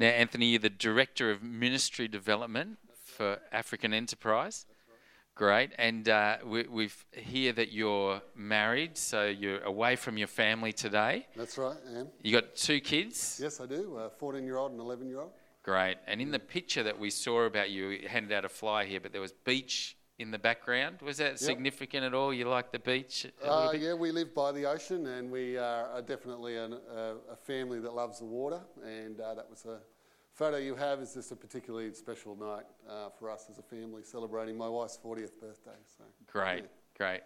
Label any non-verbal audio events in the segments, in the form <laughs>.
Now, Anthony, you're the Director of Ministry Development for African Enterprise. Great. And uh, we, we've hear that you're married, so you're away from your family today. That's right, I am. You got two kids. Yes, I do. A 14 year old and 11 year old. Great. And in the picture that we saw about you, you handed out a flyer here, but there was beach in the background. Was that significant at all? You like the beach Uh, yeah, we live by the ocean and we are, definitely an, a, a family that loves the water. And uh, that was a photo you have is just a particularly special night uh, for us as a family celebrating my wife's 40th birthday. So Great, great.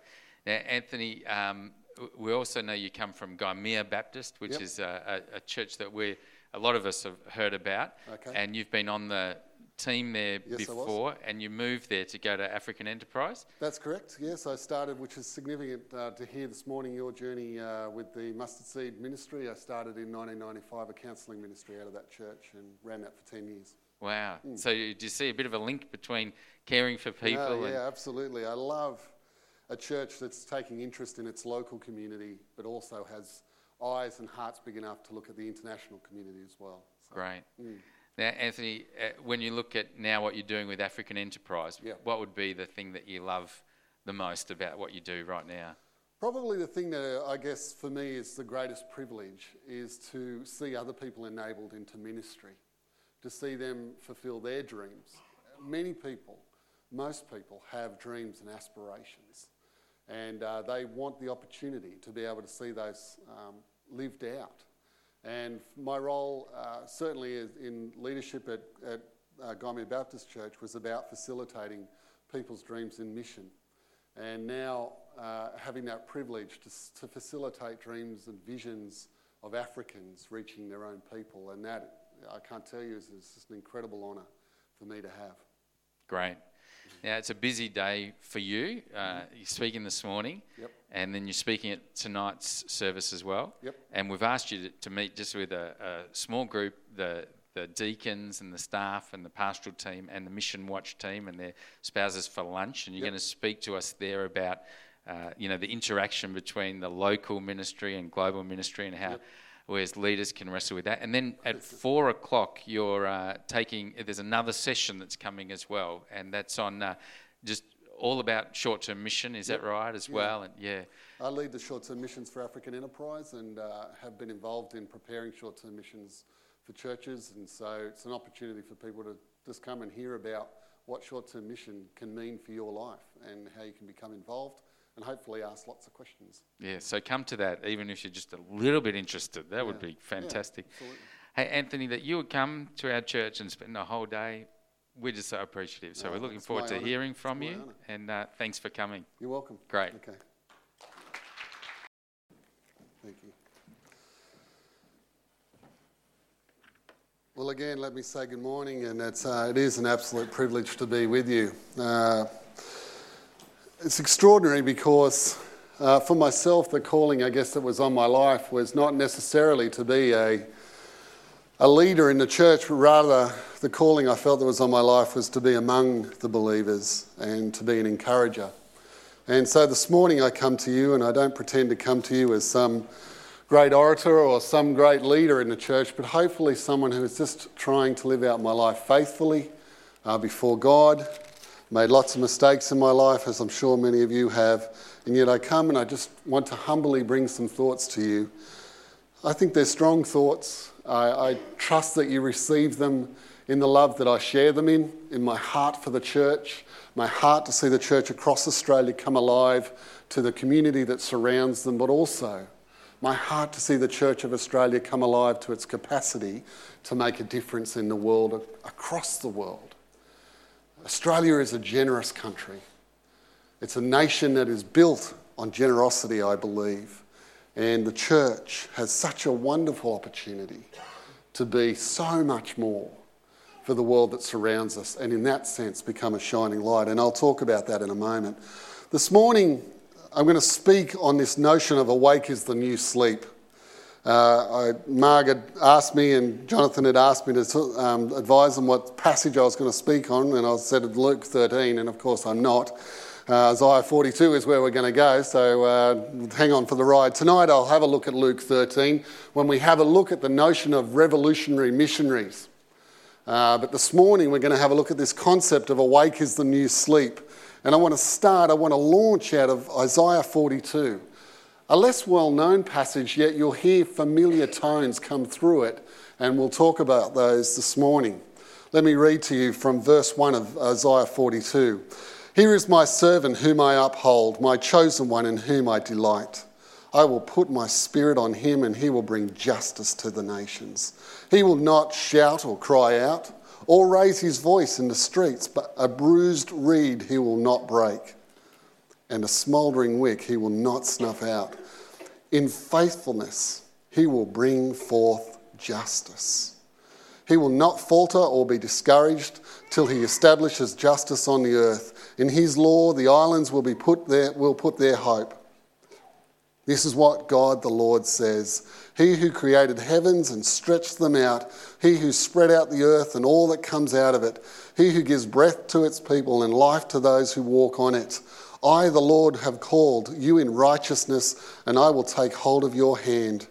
Now, Anthony, um, we also know you come from Gymea Baptist, which Yep. is a, a, a church that we a lot of us have heard about. Okay. And you've been on the team there Yes, before, and you moved there to go to African Enterprise. That's correct. Yes, I started, which is significant uh, to hear this morning your journey uh, with the Mustard Seed Ministry. I started in 1995 a counselling ministry out of that church and ran that for 10 years. Wow. So you, do you see a bit of a link between caring for people. Yeah, absolutely. I love a church that's taking interest in its local community, but also has eyes and hearts big enough to look at the international community as well. So, Great. Now, Anthony, uh, when you look at now what you're doing with African Enterprise, Yeah. what would be the thing that you love the most about what you do right now? Probably the thing that uh, I guess for me is the greatest privilege is to see other people enabled into ministry, to see them fulfill their dreams. Many people, most people, have dreams and aspirations, and uh, they want the opportunity to be able to see those um, lived out. And my role, uh, certainly in leadership at, at uh, Baptist Church, was about facilitating people's dreams in mission. And now uh, having that privilege to, to facilitate dreams and visions of Africans reaching their own people. And that, I can't tell you, is, is just an incredible honour for me to have. Great. Now, it's a busy day for you. Uh, you're speaking this morning, Yep. and then you're speaking at tonight's service as well. Yep. And we've asked you to, to meet just with a, a small group, the, the deacons and the staff and the pastoral team and the Mission Watch team and their spouses for lunch. And you're Yep. going to speak to us there about, uh, you know, the interaction between the local ministry and global ministry and how Yep. we as leaders can wrestle with that. And then at four o'clock, you're uh, taking, there's another session that's coming as well, and that's on uh, just all about short term mission, is that right, as Yeah. well? And yeah, I lead the short term missions for African Enterprise and uh, have been involved in preparing short term missions for churches. And so it's an opportunity for people to just come and hear about what short term mission can mean for your life and how you can become involved and hopefully ask lots of questions. yeah. So come to that, even if you're just a little bit interested. That would be fantastic. absolutely. hey, Anthony, that you would come to our church and spend a whole day. We're just so appreciative. So Oh, we're looking forward to honour. hearing from you, honour. and uh, thanks for coming. You're welcome. Great. Okay. Thank you. Well, again, let me say good morning, and it's, uh, it is an absolute privilege to be with you. Uh, it's extraordinary because uh, for myself, the calling, I guess, that was on my life was not necessarily to be a, a leader in the church, but rather the calling I felt that was on my life was to be among the believers and to be an encourager. And so this morning I come to you, and I don't pretend to come to you as some great orator or some great leader in the church, but hopefully someone who is just trying to live out my life faithfully uh, before God. Made lots of mistakes in my life, as I'm sure many of you have, and yet I come and I just want to humbly bring some thoughts to you. I think they're strong thoughts. I, I trust that you receive them in the love that I share them in, in my heart for the church, my heart to see the church across Australia come alive to the community that surrounds them, but also my heart to see the Church of Australia come alive to its capacity to make a difference in the world, across the world. Australia is a generous country. It's a nation that is built on generosity, I believe. And the church has such a wonderful opportunity to be so much more for the world that surrounds us, and in that sense, become a shining light. And I'll talk about that in a moment. This morning, I'm going to speak on this notion of awake is the new sleep. Uh, I, Marg had asked me, and Jonathan had asked me to um, advise them what passage I was going to speak on, and I said Luke 13, and of course I'm not. Uh, Isaiah 42 is where we're going to go, so uh, hang on for the ride. Tonight I'll have a look at Luke 13 when we have a look at the notion of revolutionary missionaries. Uh, but this morning we're going to have a look at this concept of awake is the new sleep. And I want to start, I want to launch out of Isaiah 42. A less well known passage, yet you'll hear familiar tones come through it, and we'll talk about those this morning. Let me read to you from verse 1 of Isaiah 42. Here is my servant whom I uphold, my chosen one in whom I delight. I will put my spirit on him, and he will bring justice to the nations. He will not shout or cry out, or raise his voice in the streets, but a bruised reed he will not break, and a smouldering wick he will not snuff out. In faithfulness he will bring forth justice. He will not falter or be discouraged till he establishes justice on the earth. In his law, the islands will, be put there, will put their hope. This is what God the Lord says He who created heavens and stretched them out, He who spread out the earth and all that comes out of it, He who gives breath to its people and life to those who walk on it. I, the Lord, have called you in righteousness, and I will take hold of your hand.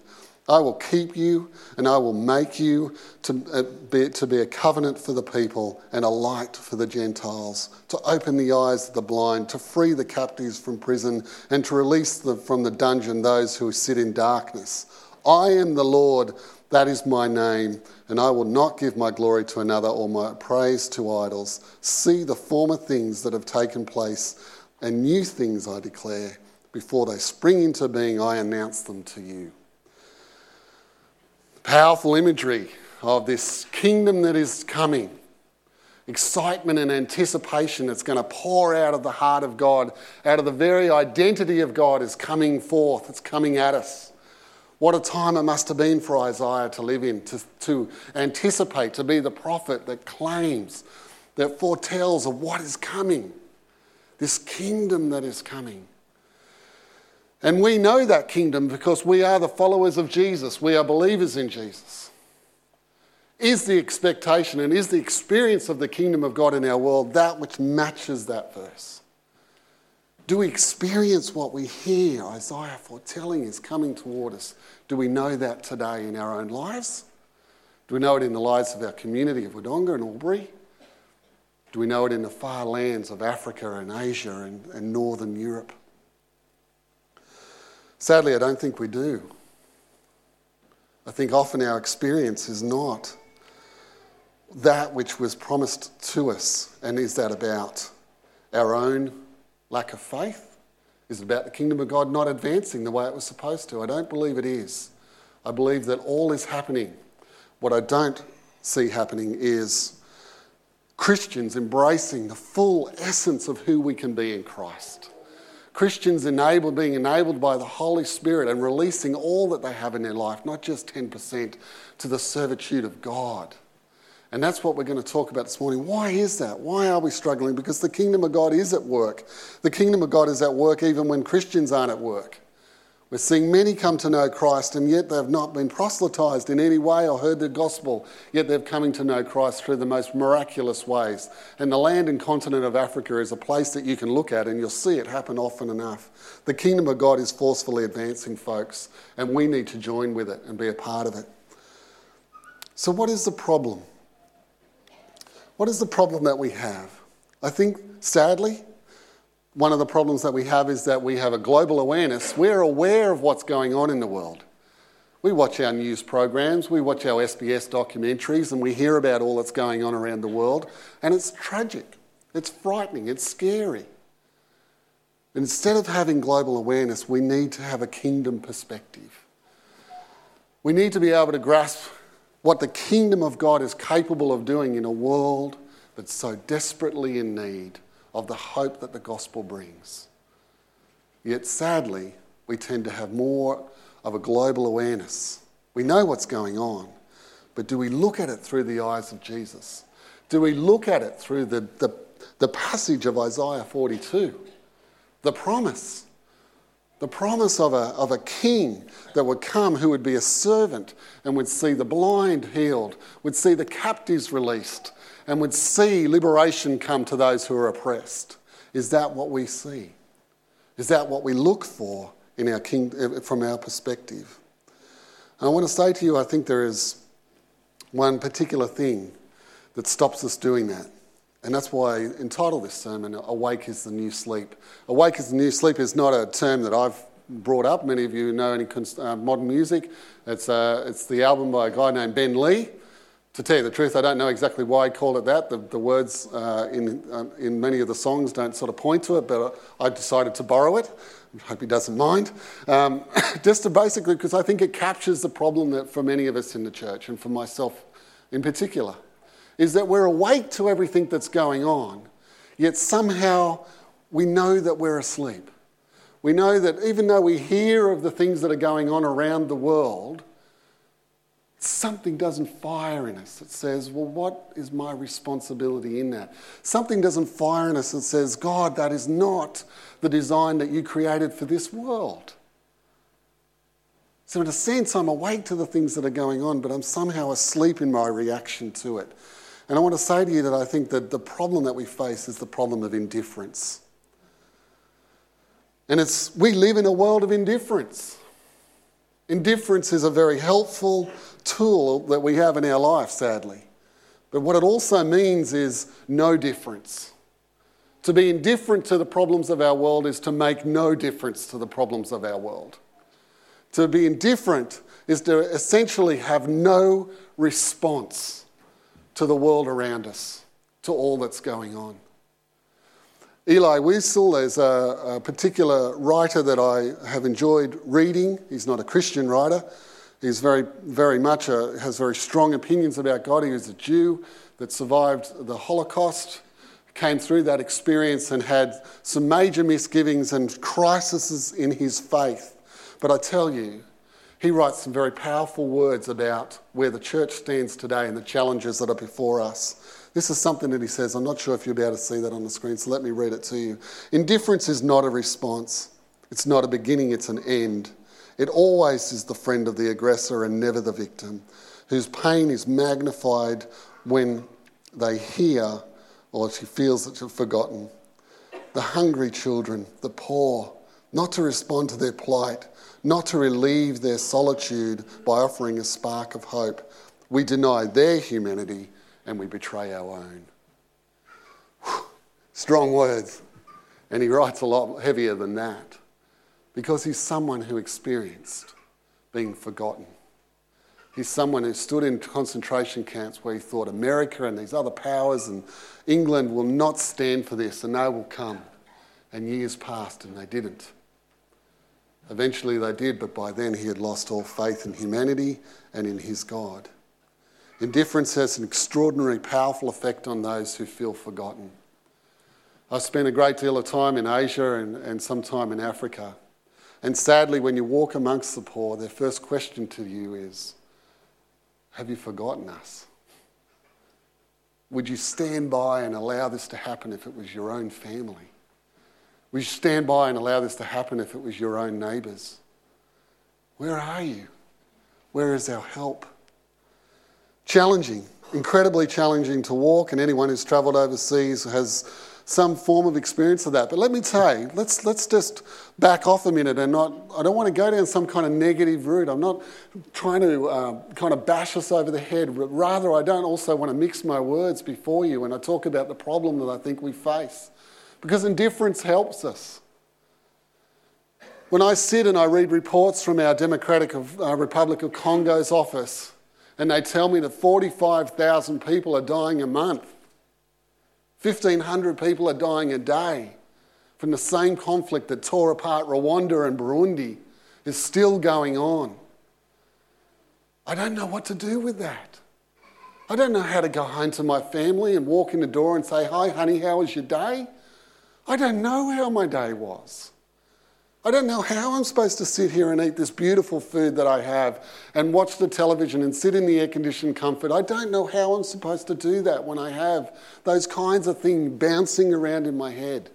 I will keep you and I will make you to uh, be, to be a covenant for the people and a light for the Gentiles, to open the eyes of the blind, to free the captives from prison, and to release the, from the dungeon those who sit in darkness. I am the Lord, that is my name, and I will not give my glory to another or my praise to idols. See the former things that have taken place, and new things I declare. Before they spring into being, I announce them to you powerful imagery of this kingdom that is coming. Excitement and anticipation that's going to pour out of the heart of God, out of the very identity of God, is coming forth. It's coming at us. What a time it must have been for Isaiah to live in, to, to anticipate, to be the prophet that claims, that foretells of what is coming. This kingdom that is coming. And we know that kingdom because we are the followers of Jesus. We are believers in Jesus. Is the expectation and is the experience of the kingdom of God in our world that which matches that verse? Do we experience what we hear Isaiah foretelling is coming toward us? Do we know that today in our own lives? Do we know it in the lives of our community of Wodonga and Albury? Do we know it in the far lands of Africa and Asia and, and Northern Europe? Sadly, I don't think we do. I think often our experience is not that which was promised to us. And is that about our own lack of faith? Is it about the kingdom of God not advancing the way it was supposed to? I don't believe it is. I believe that all is happening. What I don't see happening is Christians embracing the full essence of who we can be in Christ. Christians enabled, being enabled by the Holy Spirit and releasing all that they have in their life, not just 10%, to the servitude of God. And that's what we're going to talk about this morning. Why is that? Why are we struggling? Because the kingdom of God is at work. The kingdom of God is at work even when Christians aren't at work. We're seeing many come to know Christ, and yet they've not been proselytized in any way or heard the gospel, yet they're coming to know Christ through the most miraculous ways. And the land and continent of Africa is a place that you can look at, and you'll see it happen often enough. The kingdom of God is forcefully advancing, folks, and we need to join with it and be a part of it. So, what is the problem? What is the problem that we have? I think, sadly, one of the problems that we have is that we have a global awareness. We're aware of what's going on in the world. We watch our news programs, we watch our SBS documentaries, and we hear about all that's going on around the world, and it's tragic, it's frightening, it's scary. Instead of having global awareness, we need to have a kingdom perspective. We need to be able to grasp what the kingdom of God is capable of doing in a world that's so desperately in need of the hope that the gospel brings. Yet sadly, we tend to have more of a global awareness. We know what's going on, but do we look at it through the eyes of Jesus? Do we look at it through the, the, the passage of Isaiah 42? The promise. The promise of a, of a king that would come who would be a servant and would see the blind healed, would see the captives released, and would see liberation come to those who are oppressed. Is that what we see? Is that what we look for in our king, from our perspective? And I want to say to you, I think there is one particular thing that stops us doing that. And that's why I entitled this sermon, Awake is the New Sleep. Awake is the New Sleep is not a term that I've brought up. Many of you know any uh, modern music. It's, uh, it's the album by a guy named Ben Lee. To tell you the truth, I don't know exactly why he called it that. The, the words uh, in, um, in many of the songs don't sort of point to it, but I decided to borrow it. I hope he doesn't mind. Um, <coughs> just to basically, because I think it captures the problem that for many of us in the church, and for myself in particular, is that we're awake to everything that's going on, yet somehow we know that we're asleep. We know that even though we hear of the things that are going on around the world, something doesn't fire in us that says, Well, what is my responsibility in that? Something doesn't fire in us that says, God, that is not the design that you created for this world. So, in a sense, I'm awake to the things that are going on, but I'm somehow asleep in my reaction to it. And I want to say to you that I think that the problem that we face is the problem of indifference. And it's, we live in a world of indifference. Indifference is a very helpful tool that we have in our life, sadly. But what it also means is no difference. To be indifferent to the problems of our world is to make no difference to the problems of our world. To be indifferent is to essentially have no response to the world around us, to all that's going on. Elie Wiesel is a, a, particular writer that I have enjoyed reading. He's not a Christian writer. He's very, very much a, has very strong opinions about God. He was a Jew that survived the Holocaust, came through that experience and had some major misgivings and crises in his faith. But I tell you, he writes some very powerful words about where the church stands today and the challenges that are before us. This is something that he says. I'm not sure if you'll be able to see that on the screen, so let me read it to you. Indifference is not a response, it's not a beginning, it's an end. It always is the friend of the aggressor and never the victim, whose pain is magnified when they hear or she feels that she's forgotten. The hungry children, the poor, not to respond to their plight, not to relieve their solitude by offering a spark of hope. We deny their humanity and we betray our own. Strong words. And he writes a lot heavier than that because he's someone who experienced being forgotten. He's someone who stood in concentration camps where he thought America and these other powers and England will not stand for this and they will come. And years passed and they didn't. Eventually they did, but by then he had lost all faith in humanity and in his God. Indifference has an extraordinarily powerful effect on those who feel forgotten. I've spent a great deal of time in Asia and, and some time in Africa. And sadly, when you walk amongst the poor, their first question to you is Have you forgotten us? Would you stand by and allow this to happen if it was your own family? Would you stand by and allow this to happen if it was your own neighbours? Where are you? Where is our help? challenging, incredibly challenging to walk, and anyone who's travelled overseas has some form of experience of that. But let me you, let's, let's just back off a minute and not, I don't want to go down some kind of negative route. I'm not trying to uh, kind of bash us over the head. Rather, I don't also want to mix my words before you when I talk about the problem that I think we face. Because indifference helps us. When I sit and I read reports from our Democratic uh, Republic of Congo's office, and they tell me that 45,000 people are dying a month. 1,500 people are dying a day from the same conflict that tore apart Rwanda and Burundi is still going on. I don't know what to do with that. I don't know how to go home to my family and walk in the door and say, Hi, honey, how was your day? I don't know how my day was. I don't know how I'm supposed to sit here and eat this beautiful food that I have and watch the television and sit in the air conditioned comfort. I don't know how I'm supposed to do that when I have those kinds of things bouncing around in my head.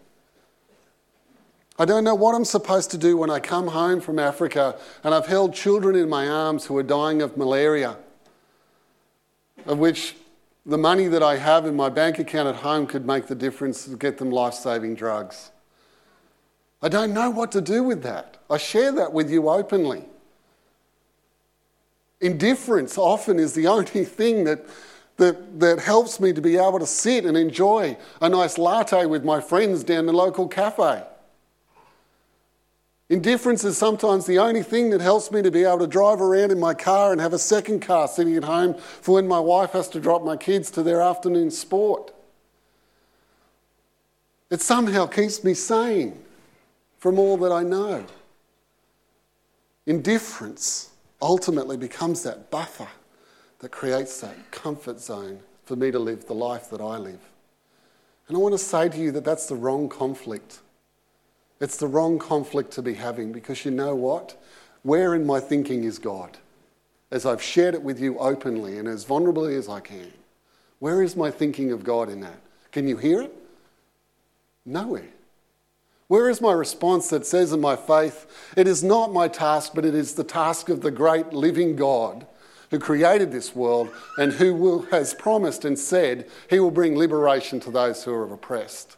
I don't know what I'm supposed to do when I come home from Africa and I've held children in my arms who are dying of malaria, of which the money that I have in my bank account at home could make the difference to get them life saving drugs. I don't know what to do with that. I share that with you openly. Indifference often is the <laughs> only thing that that, that helps me to be able to sit and enjoy a nice latte with my friends down the local cafe. Indifference is sometimes the only thing that helps me to be able to drive around in my car and have a second car sitting at home for when my wife has to drop my kids to their afternoon sport. It somehow keeps me sane from all that I know. Indifference ultimately becomes that buffer that creates that comfort zone for me to live the life that I live. And I want to say to you that that's the wrong conflict. It's the wrong conflict to be having because you know what? Where in my thinking is God? As I've shared it with you openly and as vulnerably as I can. Where is my thinking of God in that? Can you hear it? Nowhere. Where is my response that says in my faith, it is not my task, but it is the task of the great living God who created this world and who will, has promised and said he will bring liberation to those who are oppressed?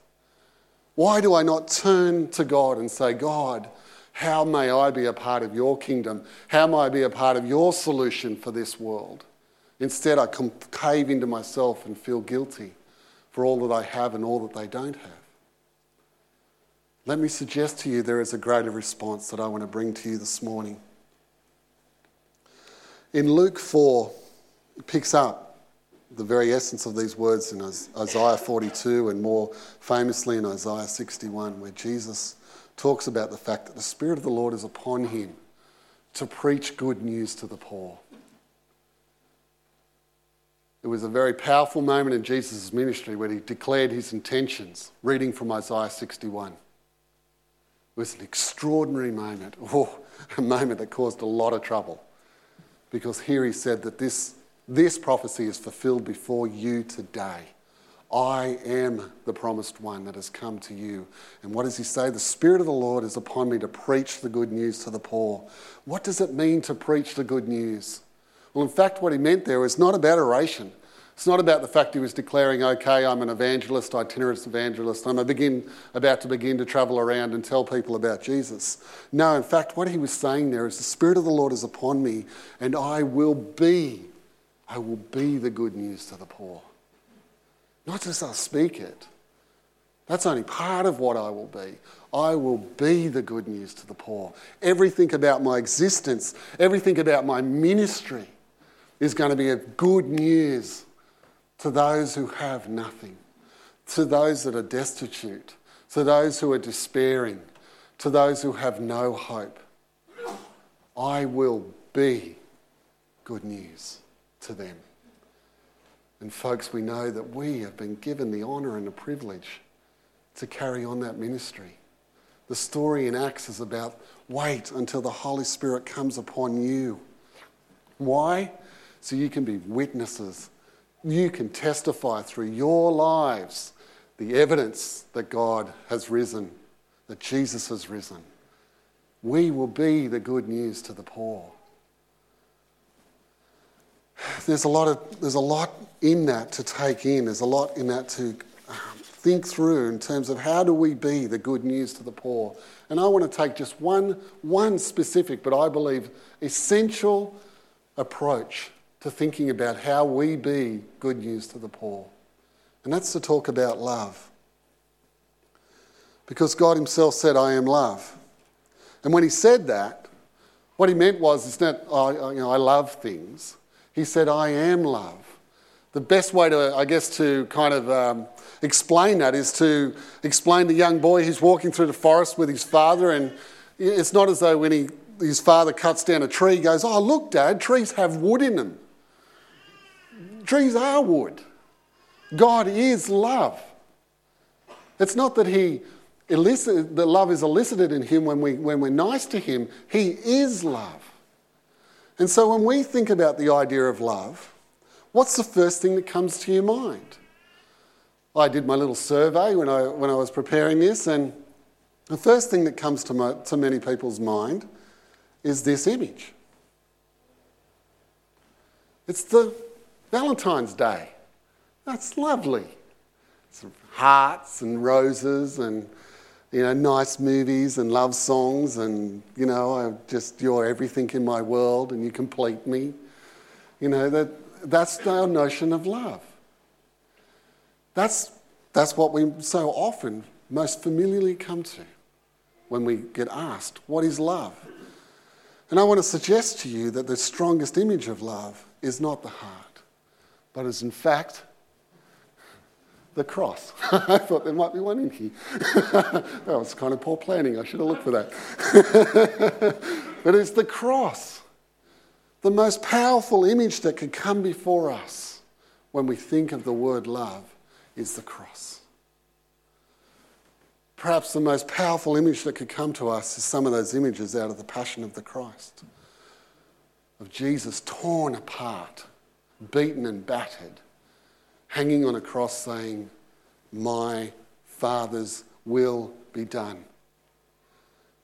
Why do I not turn to God and say, God, how may I be a part of your kingdom? How may I be a part of your solution for this world? Instead, I cave into myself and feel guilty for all that I have and all that they don't have. Let me suggest to you there is a greater response that I want to bring to you this morning. In Luke 4, it picks up the very essence of these words in Isaiah 42 and more famously in Isaiah 61, where Jesus talks about the fact that the Spirit of the Lord is upon him to preach good news to the poor. It was a very powerful moment in Jesus' ministry when he declared his intentions, reading from Isaiah 61. Was an extraordinary moment, <laughs> oh, a moment that caused a lot of trouble because here he said that this, this prophecy is fulfilled before you today. I am the promised one that has come to you. And what does he say? The Spirit of the Lord is upon me to preach the good news to the poor. What does it mean to preach the good news? Well, in fact, what he meant there was not about oration. It's not about the fact he was declaring, okay, I'm an evangelist, itinerant evangelist, I'm begin, about to begin to travel around and tell people about Jesus. No, in fact, what he was saying there is the Spirit of the Lord is upon me, and I will be, I will be the good news to the poor. Not just I'll speak it. That's only part of what I will be. I will be the good news to the poor. Everything about my existence, everything about my ministry is going to be a good news to those who have nothing, to those that are destitute, to those who are despairing, to those who have no hope. I will be good news to them. And, folks, we know that we have been given the honour and the privilege to carry on that ministry. The story in Acts is about wait until the Holy Spirit comes upon you. Why? So you can be witnesses you can testify through your lives the evidence that God has risen, that Jesus has risen. We will be the good news to the poor. There's a lot, of, there's a lot in that to take in. There's a lot in that to um, think through in terms of how do we be the good news to the poor. And I want to take just one, one specific, but I believe essential approach to thinking about how we be good news to the poor. And that's to talk about love. Because God Himself said, I am love. And when He said that, what He meant was, it's not, oh, you know, I love things. He said, I am love. The best way to, I guess, to kind of um, explain that is to explain the young boy who's walking through the forest with his father, and it's not as though when he, his father cuts down a tree, he goes, Oh, look, Dad, trees have wood in them. Trees are wood. God is love. It's not that he elicit, the love is elicited in him when, we, when we're nice to him. He is love. And so when we think about the idea of love, what's the first thing that comes to your mind? I did my little survey when I, when I was preparing this, and the first thing that comes to, my, to many people's mind is this image. It's the Valentine's Day. That's lovely. Some hearts and roses and you know nice movies and love songs and you know I just you're everything in my world and you complete me. You know that that's our notion of love. That's, that's what we so often most familiarly come to when we get asked, What is love? And I want to suggest to you that the strongest image of love is not the heart, but is in fact the cross. <laughs> I thought there might be one in here. <laughs> that was kind of poor planning. I should have looked for that. <laughs> but it's the cross. The most powerful image that could come before us when we think of the word love is the cross. Perhaps the most powerful image that could come to us is some of those images out of the Passion of the Christ of Jesus torn apart, beaten and battered, hanging on a cross saying, My Father's will be done.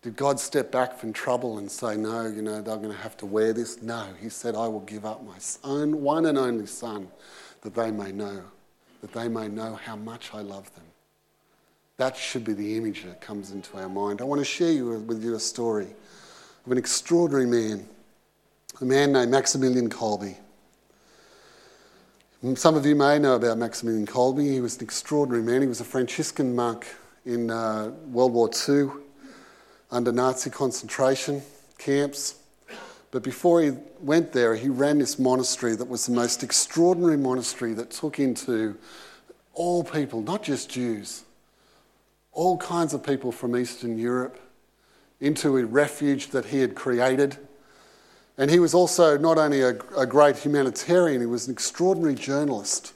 Did God step back from trouble and say, No, you know, they're going to have to wear this? No. He said, I will give up my own one and only Son that they may know, that they may know how much I love them. That should be the image that comes into our mind. I want to share with you a story of an extraordinary man, a man named Maximilian Kolbe. Some of you may know about Maximilian Kolbe. He was an extraordinary man. He was a Franciscan monk in uh, World War II under Nazi concentration camps. But before he went there, he ran this monastery that was the most extraordinary monastery that took into all people, not just Jews, all kinds of people from Eastern Europe into a refuge that he had created. And he was also not only a, a, great humanitarian, he was an extraordinary journalist.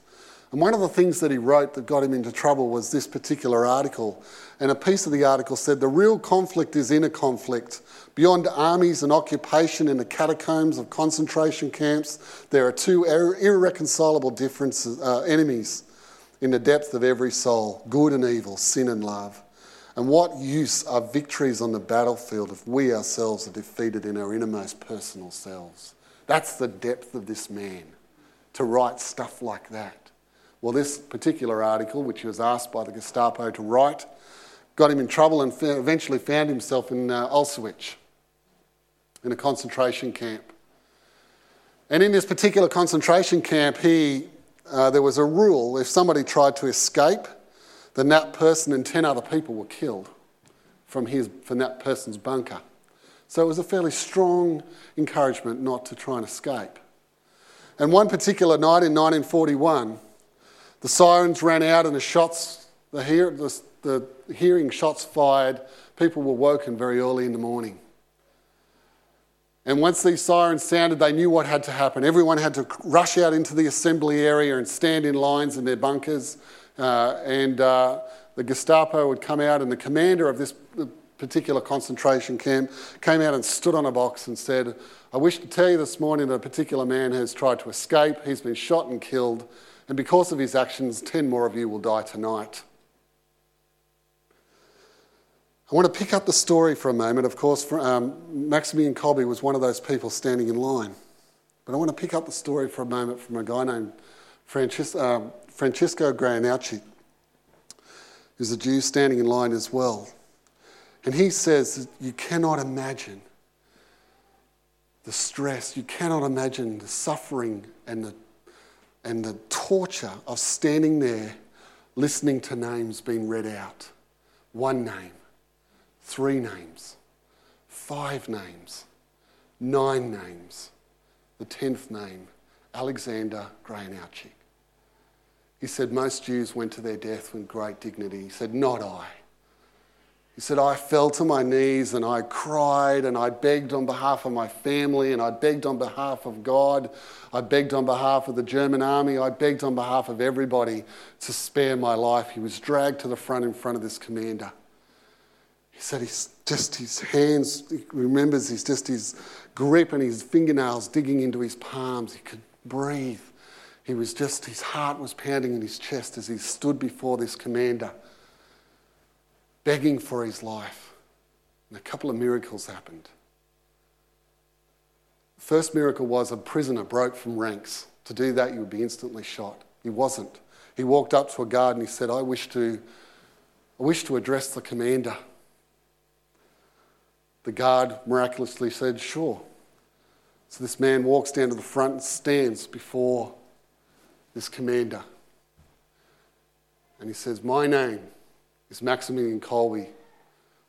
And one of the things that he wrote that got him into trouble was this particular article. And a piece of the article said the real conflict is inner conflict. Beyond armies and occupation in the catacombs of concentration camps, there are two irreconcilable differences, uh, enemies in the depth of every soul good and evil, sin and love. And what use are victories on the battlefield if we ourselves are defeated in our innermost personal selves? That's the depth of this man to write stuff like that. Well, this particular article, which he was asked by the Gestapo to write, got him in trouble and eventually found himself in uh, Auschwitz, in a concentration camp. And in this particular concentration camp, he uh, there was a rule if somebody tried to escape, then that person and 10 other people were killed from, his, from that person's bunker. So it was a fairly strong encouragement not to try and escape. And one particular night in 1941, the sirens ran out and the shots, the, hear, the, the hearing shots fired, people were woken very early in the morning. And once these sirens sounded, they knew what had to happen. Everyone had to rush out into the assembly area and stand in lines in their bunkers. Uh, and uh, the Gestapo would come out, and the commander of this particular concentration camp came out and stood on a box and said, I wish to tell you this morning that a particular man has tried to escape. He's been shot and killed. And because of his actions, 10 more of you will die tonight. I want to pick up the story for a moment. Of course, um, Maximilian Kolbe was one of those people standing in line. But I want to pick up the story for a moment from a guy named Francis, um, Francisco Grainauchi, who's a Jew standing in line as well. And he says you cannot imagine the stress, you cannot imagine the suffering and the, and the torture of standing there listening to names being read out. One name three names, five names, nine names, the tenth name, Alexander Grainauchi. He said, Most Jews went to their death with great dignity. He said, Not I. He said, I fell to my knees and I cried and I begged on behalf of my family and I begged on behalf of God. I begged on behalf of the German army. I begged on behalf of everybody to spare my life. He was dragged to the front in front of this commander. He said he's just his hands, he remembers he's just his grip and his fingernails digging into his palms. He could breathe. He was just, his heart was pounding in his chest as he stood before this commander, begging for his life. And a couple of miracles happened. The first miracle was a prisoner broke from ranks. To do that, you would be instantly shot. He wasn't. He walked up to a guard and he said, I wish to, I wish to address the commander. The guard miraculously said, Sure. So this man walks down to the front and stands before this commander. And he says, My name is Maximilian Kolbe.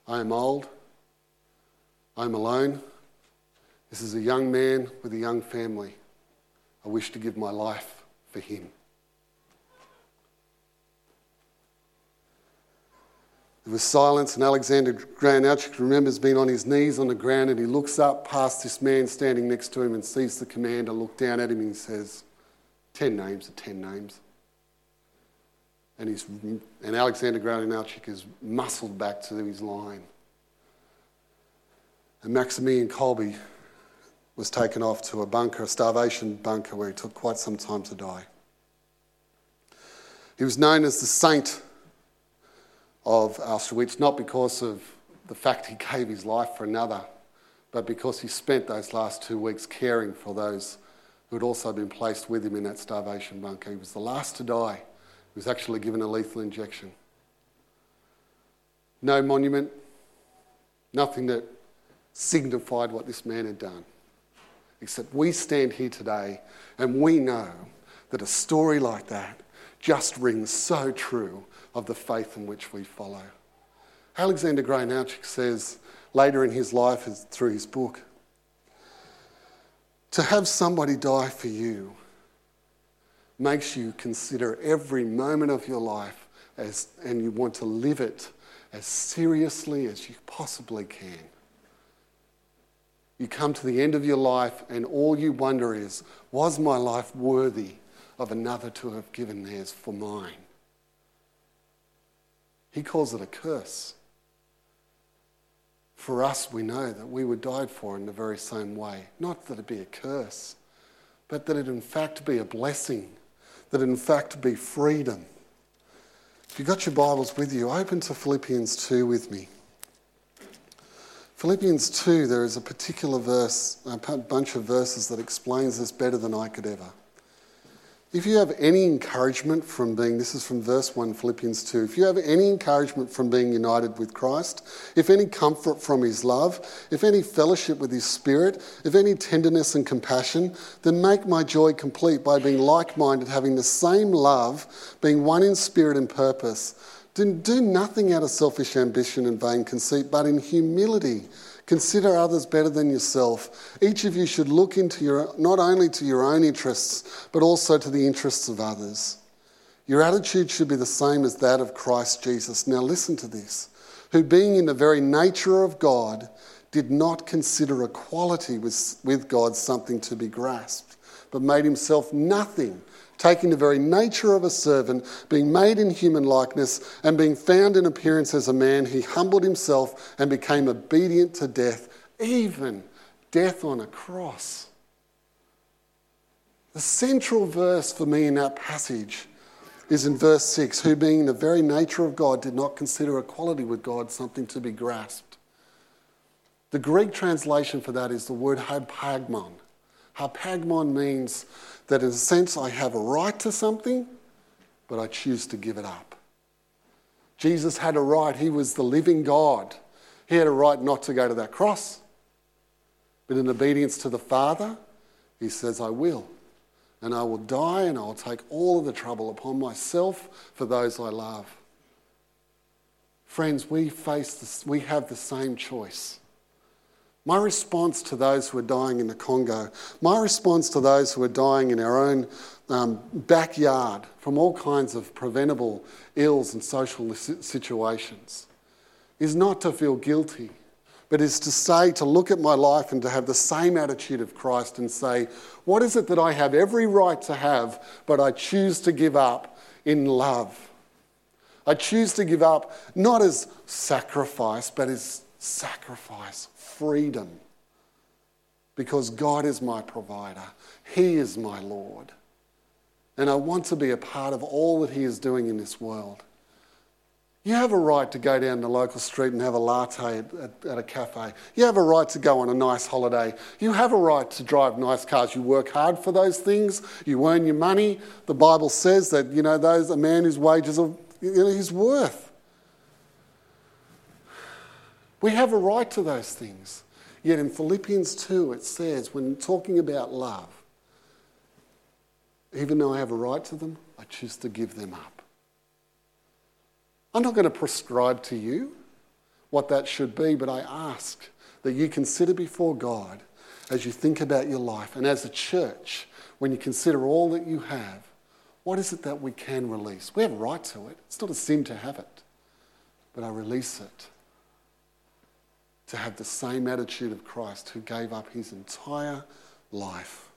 I am old. I am alone. This is a young man with a young family. I wish to give my life for him. There was silence, and Alexander Graham remembers being on his knees on the ground, and he looks up past this man standing next to him and sees the commander look down at him and he says, Ten names are ten names. And, he's, and Alexander Graham is muscled back to his line. And Maximilian Kolbe was taken off to a bunker, a starvation bunker, where he took quite some time to die. He was known as the saint of Auschwitz, not because of the fact he gave his life for another, but because he spent those last two weeks caring for those who had also been placed with him in that starvation bunker. He was the last to die. He was actually given a lethal injection. No monument, nothing that signified what this man had done. Except we stand here today and we know that a story like that just rings so true of the faith in which we follow. Alexander Graham says later in his life through his book to have somebody die for you makes you consider every moment of your life as, and you want to live it as seriously as you possibly can. You come to the end of your life, and all you wonder is, was my life worthy of another to have given theirs for mine? He calls it a curse. For us, we know that we were died for in the very same way. Not that it be a curse, but that it in fact be a blessing, that in fact be freedom. If you've got your Bibles with you, open to Philippians 2 with me. Philippians 2, there is a particular verse, a bunch of verses that explains this better than I could ever. If you have any encouragement from being, this is from verse 1, Philippians 2, if you have any encouragement from being united with Christ, if any comfort from his love, if any fellowship with his spirit, if any tenderness and compassion, then make my joy complete by being like minded, having the same love, being one in spirit and purpose. Do, do nothing out of selfish ambition and vain conceit, but in humility Consider others better than yourself. Each of you should look into your, not only to your own interests, but also to the interests of others. Your attitude should be the same as that of Christ Jesus. Now, listen to this. Who, being in the very nature of God, did not consider equality with, with God something to be grasped, but made himself nothing taking the very nature of a servant, being made in human likeness, and being found in appearance as a man, he humbled himself and became obedient to death, even death on a cross. The central verse for me in that passage is in verse 6 who, being the very nature of God, did not consider equality with God something to be grasped. The Greek translation for that is the word harpagmon. Harpagmon means that in a sense I have a right to something, but I choose to give it up. Jesus had a right, he was the living God. He had a right not to go to that cross. But in obedience to the Father, he says, I will. And I will die and I will take all of the trouble upon myself for those I love. Friends, we face this, we have the same choice. My response to those who are dying in the Congo, my response to those who are dying in our own um, backyard from all kinds of preventable ills and social situations is not to feel guilty, but is to say, to look at my life and to have the same attitude of Christ and say, what is it that I have every right to have, but I choose to give up in love? I choose to give up not as sacrifice, but as sacrifice freedom because God is my provider, He is my Lord. And I want to be a part of all that He is doing in this world. You have a right to go down the local street and have a latte at, at, a cafe. You have a right to go on a nice holiday. You have a right to drive nice cars. You work hard for those things. You earn your money. The Bible says that, you know, those, a man whose wages are, you know, his worth. We have a right to those things. Yet in Philippians 2, it says, when talking about love, even though I have a right to them, I choose to give them up. I'm not going to prescribe to you what that should be, but I ask that you consider before God as you think about your life and as a church, when you consider all that you have, what is it that we can release? We have a right to it. It's not a sin to have it, but I release it to have the same attitude of Christ who gave up his entire life.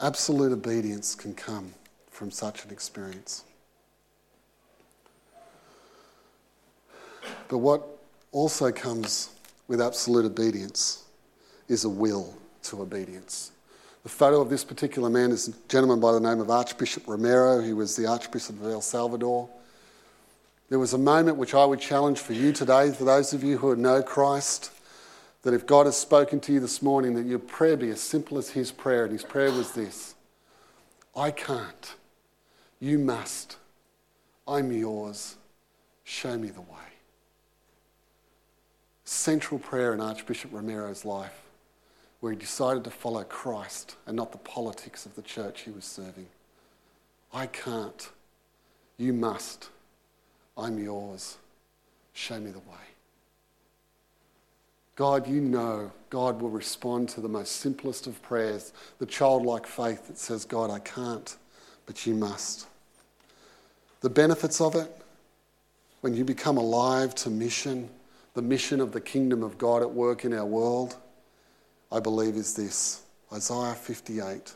Absolute obedience can come from such an experience. But what also comes with absolute obedience is a will to obedience. The photo of this particular man is a gentleman by the name of Archbishop Romero. He was the Archbishop of El Salvador. There was a moment which I would challenge for you today, for those of you who know Christ, that if God has spoken to you this morning, that your prayer be as simple as his prayer. And his prayer was this I can't. You must. I'm yours. Show me the way. Central prayer in Archbishop Romero's life, where he decided to follow Christ and not the politics of the church he was serving. I can't. You must. I'm yours. Show me the way. God, you know God will respond to the most simplest of prayers, the childlike faith that says, God, I can't, but you must. The benefits of it, when you become alive to mission, the mission of the kingdom of God at work in our world, I believe is this Isaiah 58.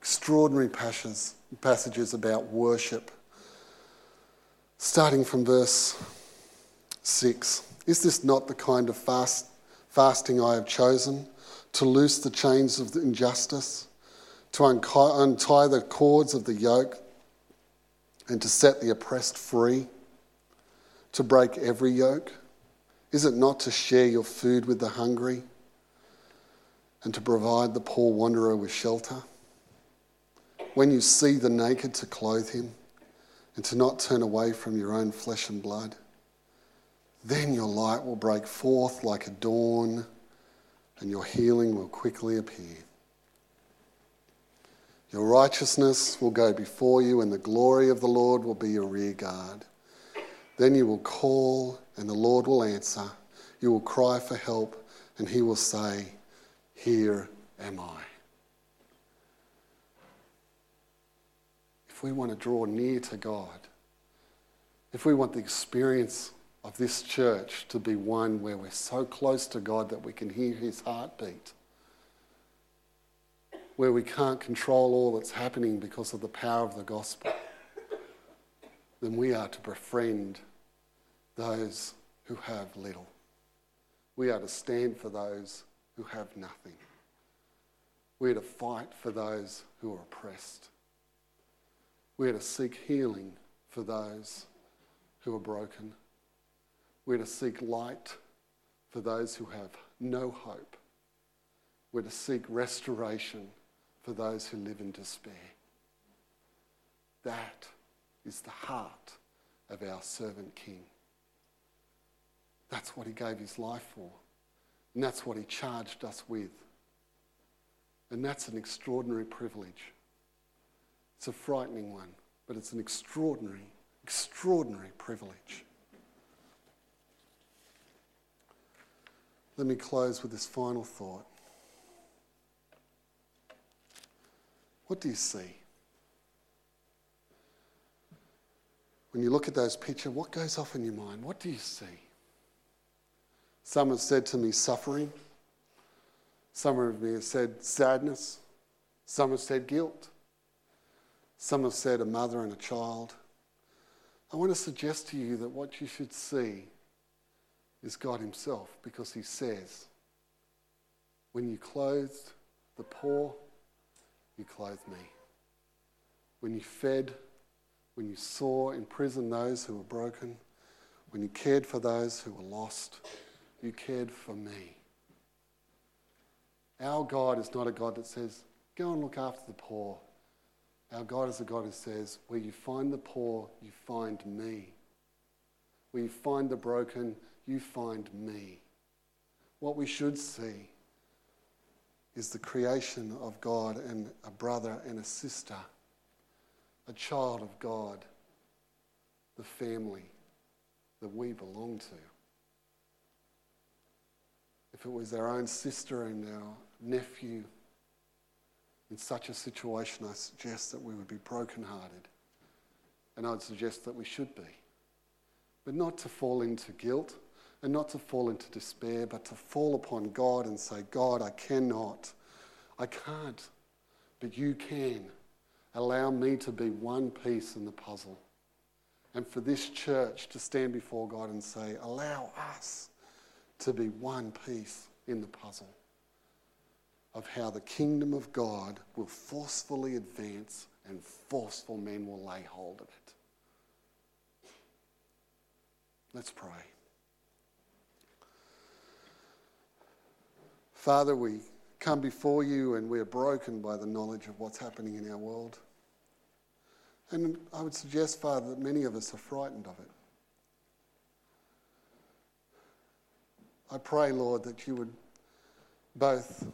Extraordinary passages, passages about worship Starting from verse 6 Is this not the kind of fast, fasting I have chosen? To loose the chains of injustice, to untie the cords of the yoke, and to set the oppressed free, to break every yoke? Is it not to share your food with the hungry and to provide the poor wanderer with shelter? When you see the naked, to clothe him and to not turn away from your own flesh and blood. Then your light will break forth like a dawn, and your healing will quickly appear. Your righteousness will go before you, and the glory of the Lord will be your rear guard. Then you will call, and the Lord will answer. You will cry for help, and he will say, Here am I. if we want to draw near to God, if we want the experience of this church to be one where we're so close to God that we can hear his heartbeat, where we can't control all that's happening because of the power of the gospel, then we are to befriend those who have little. We are to stand for those who have nothing. We are to fight for those who are oppressed. We're to seek healing for those who are broken. We're to seek light for those who have no hope. We're to seek restoration for those who live in despair. That is the heart of our servant king. That's what he gave his life for. And that's what he charged us with. And that's an extraordinary privilege. It's a frightening one, but it's an extraordinary, extraordinary privilege. Let me close with this final thought. What do you see? When you look at those pictures, what goes off in your mind? What do you see? Some have said to me suffering. Some of me have said sadness. Some have said guilt. Some have said a mother and a child. I want to suggest to you that what you should see is God Himself because He says, When you clothed the poor, you clothed me. When you fed, when you saw in prison those who were broken, when you cared for those who were lost, you cared for me. Our God is not a God that says, Go and look after the poor our God is a God who says, Where you find the poor, you find me. Where you find the broken, you find me. What we should see is the creation of God and a brother and a sister, a child of God, the family that we belong to. If it was our own sister and our nephew, in such a situation, I suggest that we would be brokenhearted. And I would suggest that we should be. But not to fall into guilt and not to fall into despair, but to fall upon God and say, God, I cannot. I can't. But you can. Allow me to be one piece in the puzzle. And for this church to stand before God and say, allow us to be one piece in the puzzle of how the kingdom of God will forcefully advance and forceful men will lay hold of it. Let's pray. Father, we come before you and we are broken by the knowledge of what's happening in our world. And I would suggest, Father, that many of us are frightened of it. I pray, Lord, that you would both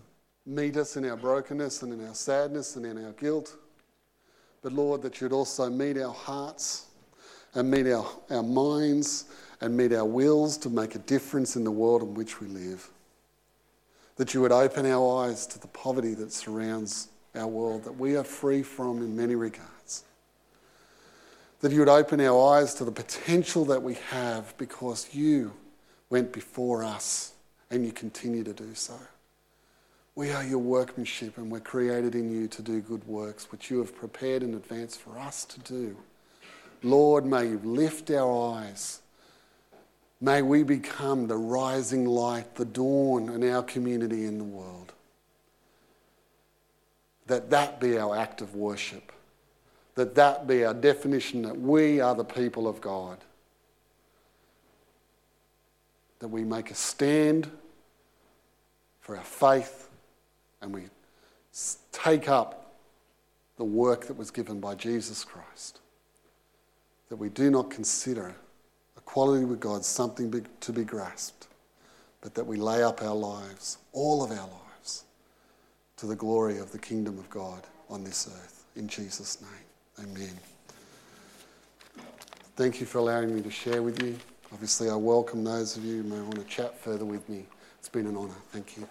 meet us in our brokenness and in our sadness and in our guilt. But Lord, that you'd also meet our hearts and meet our, our minds and meet our wills to make a difference in the world in which we live. That you would open our eyes to the poverty that surrounds our world that we are free from in many regards. That you would open our eyes to the potential that we have because you went before us and you continue to do so. We are your workmanship and we're created in you to do good works, which you have prepared in advance for us to do. Lord, may you lift our eyes. May we become the rising light, the dawn in our community in the world. That that be our act of worship. That that be our definition that we are the people of God. That we make a stand for our faith and we take up the work that was given by Jesus Christ. That we do not consider equality with God something to be grasped, but that we lay up our lives, all of our lives, to the glory of the kingdom of God on this earth. In Jesus' name, amen. Thank you for allowing me to share with you. Obviously, I welcome those of you who may want to chat further with me. It's been an honour. Thank you.